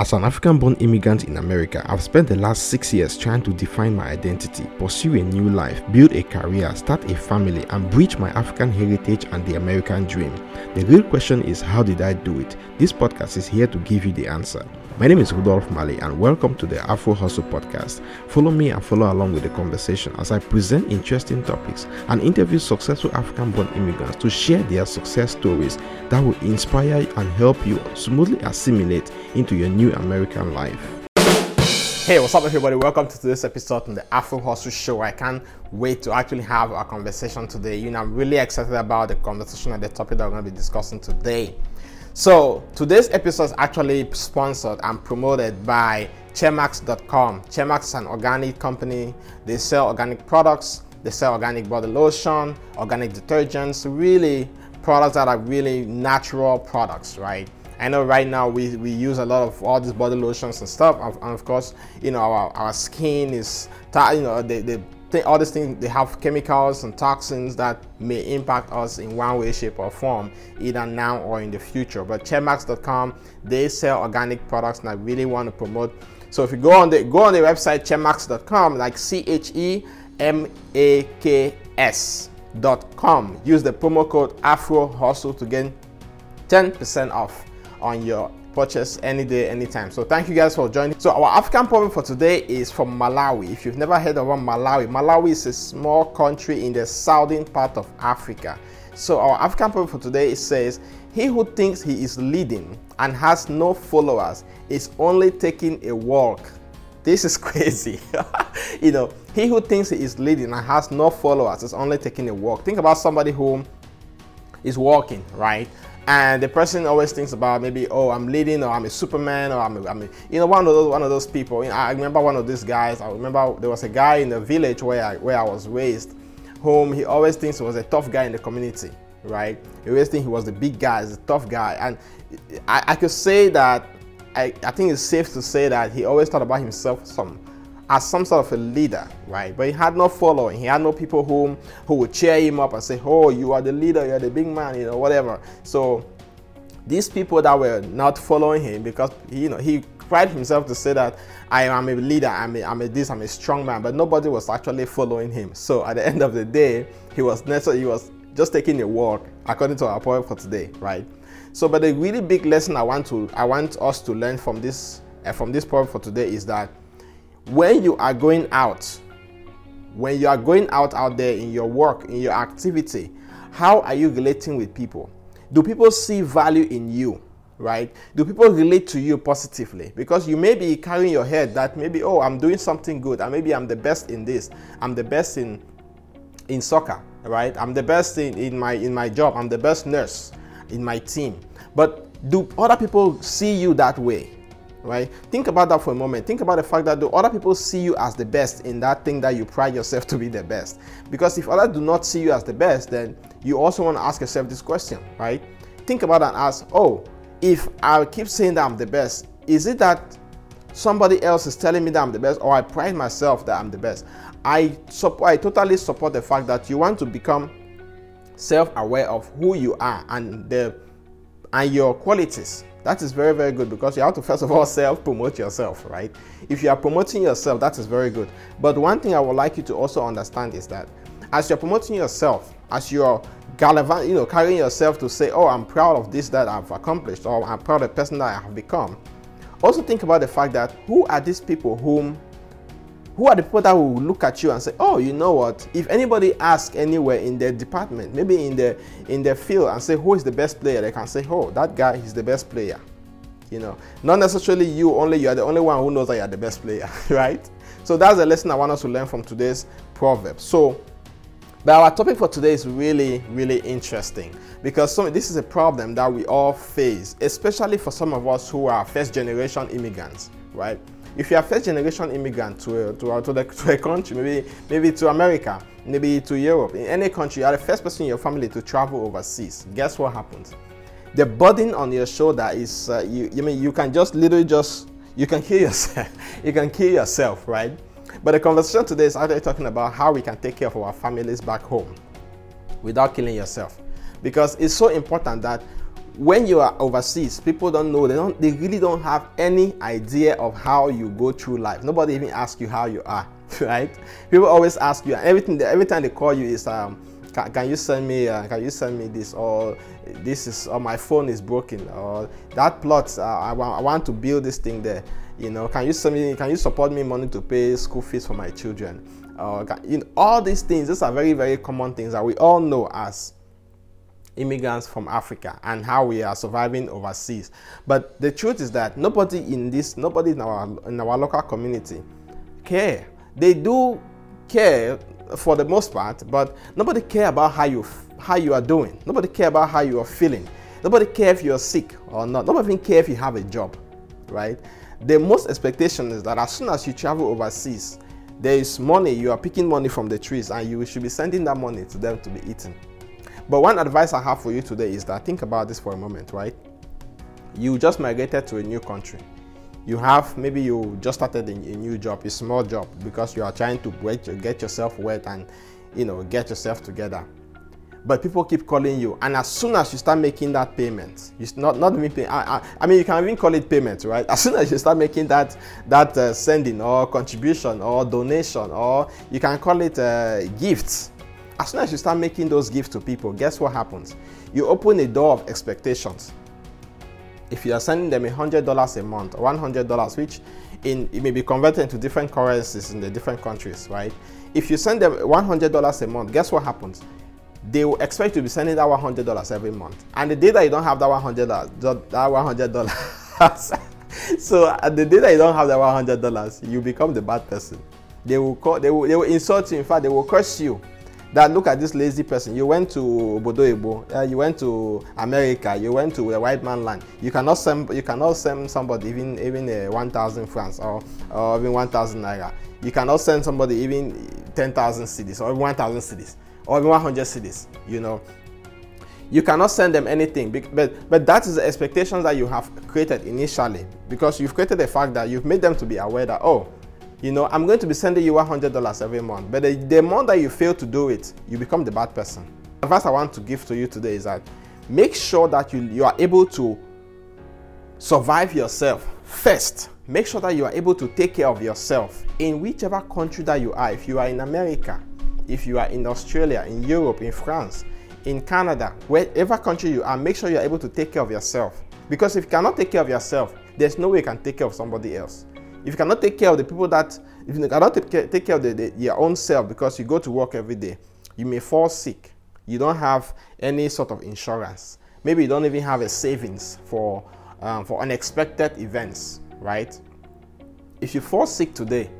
As an African born immigrant in America, I've spent the last six years trying to define my identity, pursue a new life, build a career, start a family, and breach my African heritage and the American dream. The real question is how did I do it? This podcast is here to give you the answer. My name is Rudolf Malle, and welcome to the Afro Hustle Podcast. Follow me and follow along with the conversation as I present interesting topics and interview successful African born immigrants to share their success stories that will inspire and help you smoothly assimilate into your new American life. Hey, what's up, everybody? Welcome to today's episode on the Afro Hustle Show. I can't wait to actually have our conversation today. You know, I'm really excited about the conversation and the topic that we're going to be discussing today. So today's episode is actually sponsored and promoted by Chemaks.com. Chemaks is an organic company. They sell organic products. They sell organic body lotion, organic detergents, really products that are really natural products, right? I know right now we, we use a lot of all these body lotions and stuff, and of course, you know our, our skin is, you know, they, they th- all these things they have chemicals and toxins that may impact us in one way shape or form either now or in the future. But chemaks.com they sell organic products and i really want to promote. So if you go on the go on the website chemaks.com like c-h-e-m-a-k-s dot com use the promo code afro hustle to gain 10% off on your purchase any day, anytime. So thank you guys for joining. So our African proverb for today is from Malawi. If you've never heard of Malawi, Malawi is a small country in the southern part of Africa. So our African proverb for today says, "He who thinks he is leading and has no followers is only taking a walk." This is crazy. you know, he who thinks he is leading and has no followers is only taking a walk. Think about somebody who is walking, right? And the person always thinks about maybe oh i'm leading or i'm a superman or i'm, a, I'm a, you know one of those one of those people. You know, i remember one of these guys. I remember there was a guy in the village where I, where I was raised whom he always thinks was a tough guy in the community right? He always thinks he was the big guy the tough guy. And I, I could say that I, I think it's safe to say that he always thought about himself some as some sort of a leader, right? But he had no following. He had no people whom who would cheer him up and say, "Oh, you are the leader. You're the big man," you know, whatever. So these people that were not following him because you know he pride himself to say that I am a leader, I'm a, I'm a this, I'm a strong man, but nobody was actually following him. So at the end of the day, he was necessarily he was just taking a walk according to our point for today, right? So, but the really big lesson I want to I want us to learn from this uh, from this point for today is that when you are going out, when you are going out out there in your work, in your activity, how are you relating with people? Do people see value in you? Right? Do people relate to you positively? Because you may be carrying your head that maybe, oh, I'm doing something good, and maybe I'm the best in this, I'm the best in in soccer, right? I'm the best in, in my in my job, I'm the best nurse in my team. But do other people see you that way? Right? Think about that for a moment. Think about the fact that do other people see you as the best in that thing that you pride yourself to be the best? Because if others do not see you as the best, then you also want to ask yourself this question, right? Think about and ask, oh, if I keep saying that I'm the best, is it that somebody else is telling me that I'm the best, or I pride myself that I'm the best? I support, I totally support the fact that you want to become self-aware of who you are and the and your qualities that is very, very good because you have to first of all self promote yourself, right? If you are promoting yourself, that is very good. But one thing I would like you to also understand is that as you're promoting yourself, as you're gallivant, you know, carrying yourself to say, oh, I'm proud of this that I've accomplished, or I'm proud of the person that I have become. Also think about the fact that who are these people whom who are the people that will look at you and say, "Oh, you know what? If anybody asks anywhere in their department, maybe in the in their field, and say who is the best player, they can say, "Oh, that guy is the best player." You know, not necessarily you only. You are the only one who knows that you are the best player, right? So that's a lesson I want us to learn from today's proverb. So, but our topic for today is really, really interesting because some, this is a problem that we all face, especially for some of us who are first generation immigrants, right? If you are first generation immigrant to a, to a, to, the, to a country, maybe maybe to America, maybe to Europe, in any country, you are the first person in your family to travel overseas. Guess what happens? The burden on your shoulder is uh, you. Mean, you can just literally just you can kill yourself. you can kill yourself, right? But the conversation today is actually talking about how we can take care of our families back home without killing yourself, because it's so important that when you are overseas, people don't know. They don't. They really don't have any idea of how you go through life. Nobody even asks you how you are, right? People always ask you. Everything. Every time they call you is um, can, can you send me? Uh, can you send me this? Or this is. Or my phone is broken. Or that plot. Uh, I, I want to build this thing there. You know. Can you send me? Can you support me money to pay school fees for my children? Uh, you know, all these things. These are very very common things that we all know as immigrants from Africa and how we are surviving overseas. But the truth is that nobody in this, nobody in our in our local community care. They do care for the most part, but nobody care about how you how you are doing. Nobody care about how you are feeling. Nobody care if you're sick or not. Nobody even care if you have a job, right? The most expectation is that as soon as you travel overseas, there is money. You are picking money from the trees, and you should be sending that money to them to be eaten. But one advice I have for you today is that think about this for a moment, right? You just migrated to a new country. You have maybe you just started a, new job, a small job, because you are trying to get yourself wet and you know get yourself together. But people keep calling you, and as soon as you start making that payment, you not not even pay. I, I, I mean, you can even call it payment, right? As soon as you start making that that uh, sending or contribution or donation, or you can call it uh, gifts as soon as you start making those gifts to people, guess what happens? You open a door of expectations. If you are sending them $100 a month or $100, which in, it may be converted into different currencies in the different countries, right? If you send them $100 a month, guess what happens? They will expect to be sending that $100 every month. And the day that you don't have that $100, that $100, so the day that you don't have that $100, you become the bad person. They will call, they will, they will insult you. In fact, they will curse you that look at this lazy person. You went to obodo uh, you went to america you went to a white man land. You cannot send you cannot send somebody even even a 1000 francs or or even 1000 naira. You cannot send somebody even 10000 cedis or 1000 cedis or even 100 cedis you know. You cannot send them anything but but that is the expectations that you have created initially because you've created the fact that you've made them to be aware that oh you know, I'm going to be sending you $100 every month. But the, the month that you fail to do it, you become the bad person. The advice I want to give to you today is that make sure that you, you are able to survive yourself first. Make sure that you are able to take care of yourself in whichever country that you are. If you are in America, if you are in Australia, in Europe, in France, in Canada, wherever country you are, make sure you are able to take care of yourself. Because if you cannot take care of yourself, there's no way you can take care of somebody else. If you cannot take care of the people that, if you cannot take care, of the, the, your own self because you go to work every day, you may fall sick. You don't have any sort of insurance. Maybe you don't even have a savings for, um, for unexpected events, right? If you fall sick today,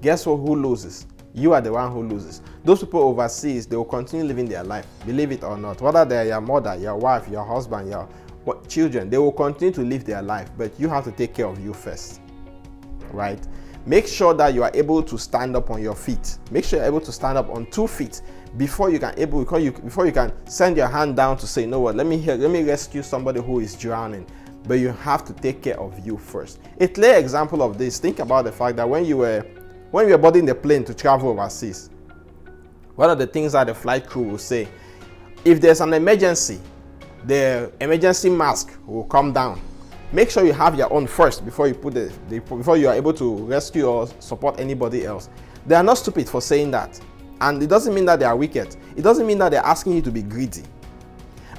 guess what? Who loses? You are the one who loses. Those people overseas, they will continue living their life, believe it or not. Whether they're your mother, your wife, your husband, your children, they will continue to live their life, but you have to take care of you first right? Make sure that you are able to stand up on your feet. Make sure you're able to stand up on two feet before you can able before you before you can send your hand down to say, you know what, let me hear, let me rescue somebody who is drowning. But you have to take care of you first. A clear example of this, think about the fact that when you were when you were boarding the plane to travel overseas, one of the things that the flight crew will say, if there's an emergency, the emergency mask will come down make sure you have your own first before you put the, the, before you are able to rescue or support anybody else. They are not stupid for saying that. And it doesn't mean that they are wicked. It doesn't mean that they're asking you to be greedy.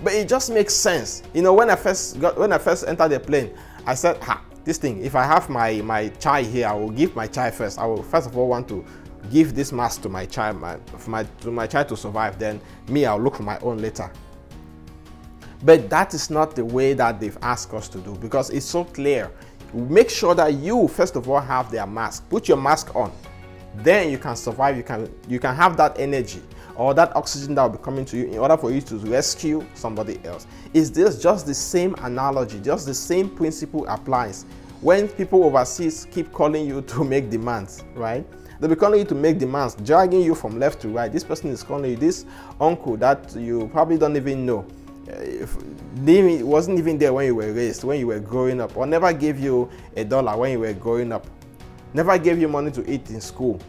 But it just makes sense. You know when i first got when i first entered the plane i said ha this thing if i have my my child here i will give my child first. I will first of all want to give this mask to my child my, my to my child to survive. Then me i'll look for my own later but that is not the way that they've asked us to do because it's so clear. Make sure that you, first of all, have their mask. Put your mask on. Then you can survive. You can you can have that energy or that oxygen that will be coming to you in order for you to rescue somebody else. Is this just the same analogy? Just the same principle applies when people overseas keep calling you to make demands, right? They'll be calling you to make demands, dragging you from left to right. This person is calling you this uncle that you probably don't even know they wasn't even there when you were raised, when you were growing up, or never gave you a dollar when you were growing up, never gave you money to eat in school,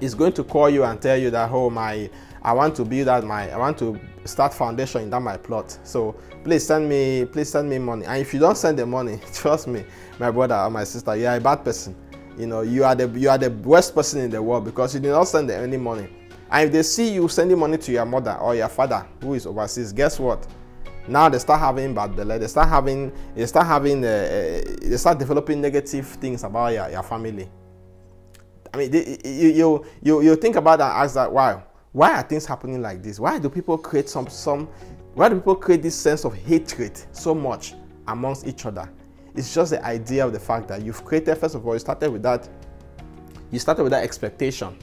is going to call you and tell you that, oh, my, I want to build out my, I want to start foundation in that my plot. So please send me, please send me money. And if you don't send the money, trust me, my brother or my sister, you are a bad person. You know, you are the you are the worst person in the world because you did not send any money. And if they see you sending money to your mother or your father who is overseas, guess what? Now they start having bad belly. They start having they start having uh, uh, they start developing negative things about your, your family. I mean, they, you, you you think about that ask that why why are things happening like this? Why do people create some some why do people create this sense of hatred so much amongst each other? It's just the idea of the fact that you've created first of all you started with that you started with that expectation.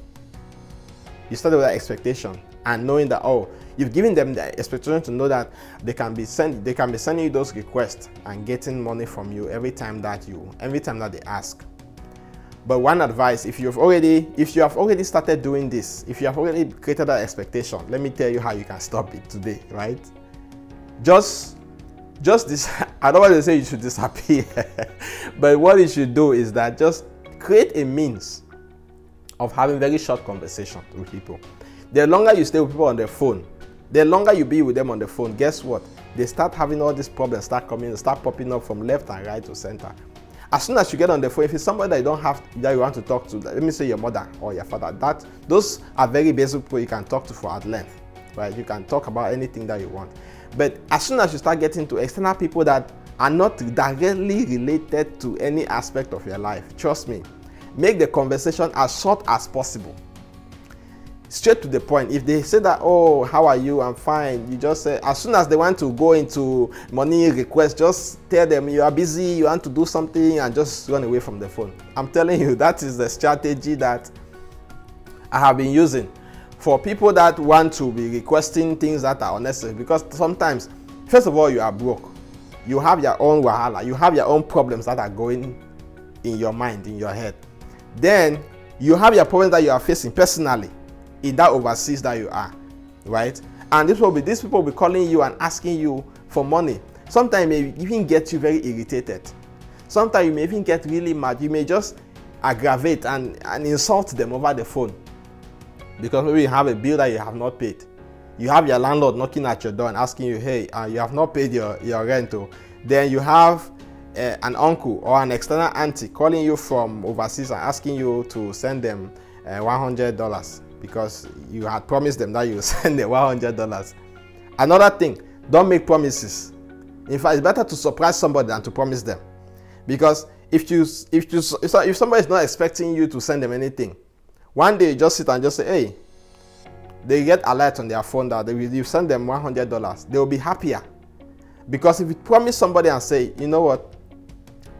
You started with that expectation and knowing that oh you've given them the expectation to know that they can be send they can be sending you those requests and getting money from you every time that you every time that they ask. But one advice if you've already if you have already started doing this if you have already created that expectation let me tell you how you can stop it today right? Just just this i don't want to say you should disappear but what you should do is that just create a means of having very short conversation with people the longer you stay with people on the phone the longer you be with them on the phone guess what they start having all these problems start coming start popping up from left and right to center as soon as you get on the phone, if it's somebody that you don't have that you want to talk to, let me say your mother or your father, that those are very basic people you can talk to for at length, right? You can talk about anything that you want. But as soon as you start getting to external people that are not directly related to any aspect of your life, trust me, make the conversation as short as possible straight to the point. If they say that, oh, how are you? I'm fine. You just say, as soon as they want to go into money request, just tell them you are busy, you want to do something, and just run away from the phone. I'm telling you, that is the strategy that I have been using for people that want to be requesting things that are unnecessary. Because sometimes, first of all, you are broke. You have your own wahala. You have your own problems that are going in your mind, in your head. Then you have your problems that you are facing personally in that overseas that you are, right? And this will be these people will be calling you and asking you for money. Sometimes may even get you very irritated. Sometimes you may even get really mad. You may just aggravate and, and insult them over the phone because maybe you have a bill that you have not paid. You have your landlord knocking at your door and asking you, hey, uh, you have not paid your, your rent. Oh. Then you have uh, an uncle or an external auntie calling you from overseas and asking you to send them uh, $100 because you had promised them that you would send them $100. Another thing, don't make promises. In fact, it's better to surprise somebody than to promise them. Because if you if you if somebody is not expecting you to send them anything, one day you just sit and just say, hey, they get alert on their phone that they will, you send them $100, they will be happier. Because if you promise somebody and say, you know what,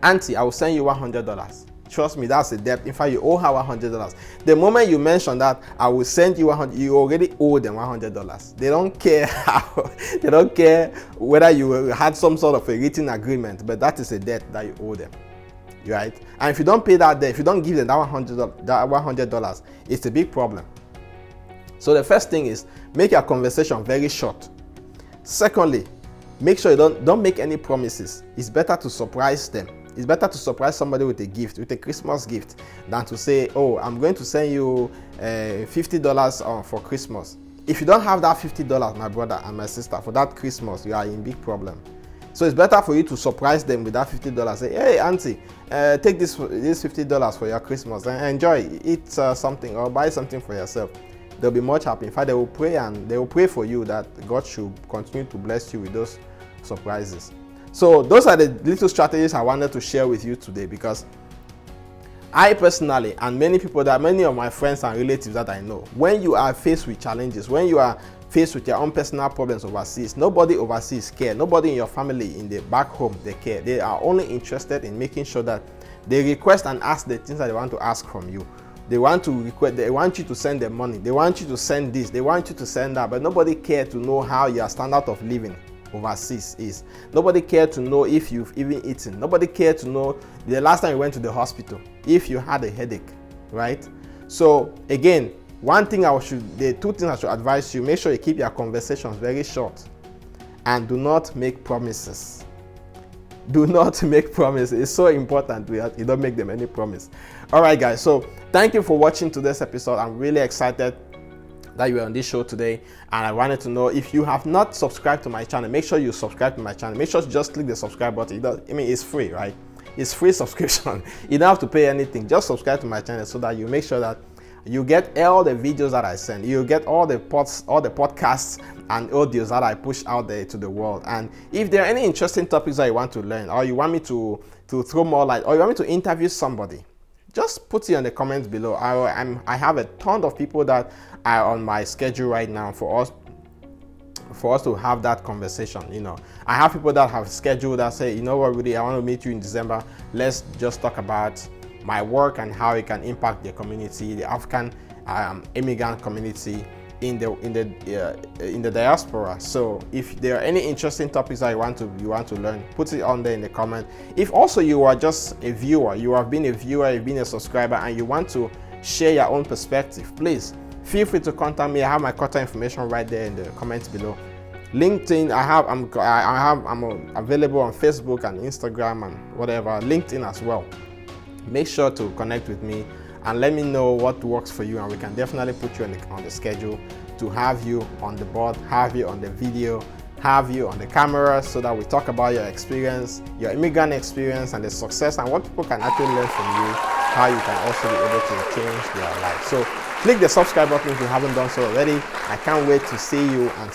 auntie, I will send you $100, Trust me, that's a debt. In fact, you owe her $100. The moment you mention that, I will send you 100 you already owe them $100. They don't care how, they don't care whether you had some sort of a written agreement, but that is a debt that you owe them. Right? And if you don't pay that debt, if you don't give them that $100, that $100 it's a big problem. So the first thing is make your conversation very short. Secondly, make sure you don't, don't make any promises. It's better to surprise them it's better to surprise somebody with a gift, with a Christmas gift, than to say, "Oh, I'm going to send you uh, fifty dollars uh, for Christmas." If you don't have that fifty dollars, my brother and my sister, for that Christmas, you are in big problem. So it's better for you to surprise them with that fifty dollars. Say, "Hey, auntie, uh, take this this fifty dollars for your Christmas and enjoy. Eat uh, something or buy something for yourself." They'll be much happy. In fact, they will pray and they will pray for you that God should continue to bless you with those surprises. So those are the little strategies I wanted to share with you today because I personally and many people that many of my friends and relatives that I know, when you are faced with challenges, when you are faced with your own personal problems overseas, nobody overseas care. Nobody in your family in the back home they care. They are only interested in making sure that they request and ask the things that they want to ask from you. They want to request, they want you to send them money. They want you to send this. They want you to send that. But nobody care to know how your standard of living overseas is. Nobody cared to know if you've even eaten. Nobody cared to know the last time you went to the hospital, if you had a headache, right? So again, one thing I should, the two things I should advise you, make sure you keep your conversations very short and do not make promises. Do not make promises. It's so important you don't make them any promise. All right, guys. So thank you for watching today's episode. I'm really excited that you were on this show today and I wanted to know if you have not subscribed to my channel, make sure you subscribe to my channel. Make sure you just click the subscribe button. Does, I mean, it's free, right? It's free subscription. you don't have to pay anything. Just subscribe to my channel so that you make sure that you get all the videos that I send. You get all the pods, all the podcasts and audios that I push out there to the world. And if there are any interesting topics that you want to learn, or you want me to to throw more light, or you want me to interview somebody, just put it in the comments below. I, I'm, I have a ton of people that are on my schedule right now for us for us to have that conversation. You know, I have people that have scheduled that say, you know what, Rudy, I want to meet you in December. Let's just talk about my work and how it can impact the community, the African um, immigrant community in the in the uh, in the diaspora. So if there are any interesting topics that you want to you want to learn, put it on there in the comment. If also you are just a viewer, you have been a viewer, you've been a subscriber, and you want to share your own perspective, please feel free to contact me. I have my contact information right there in the comments below. LinkedIn, I have I'm I have I'm available on Facebook and Instagram and whatever. LinkedIn as well. Make sure to connect with me and let me know what works for you and we can definitely put you on the, on the schedule to have you on the board, have you on the video, have you on the camera so that we talk about your experience, your immigrant experience and the success and what people can actually learn from you, how you can also be able to change their life. So click the subscribe button if you haven't done so already. I can't wait to see you and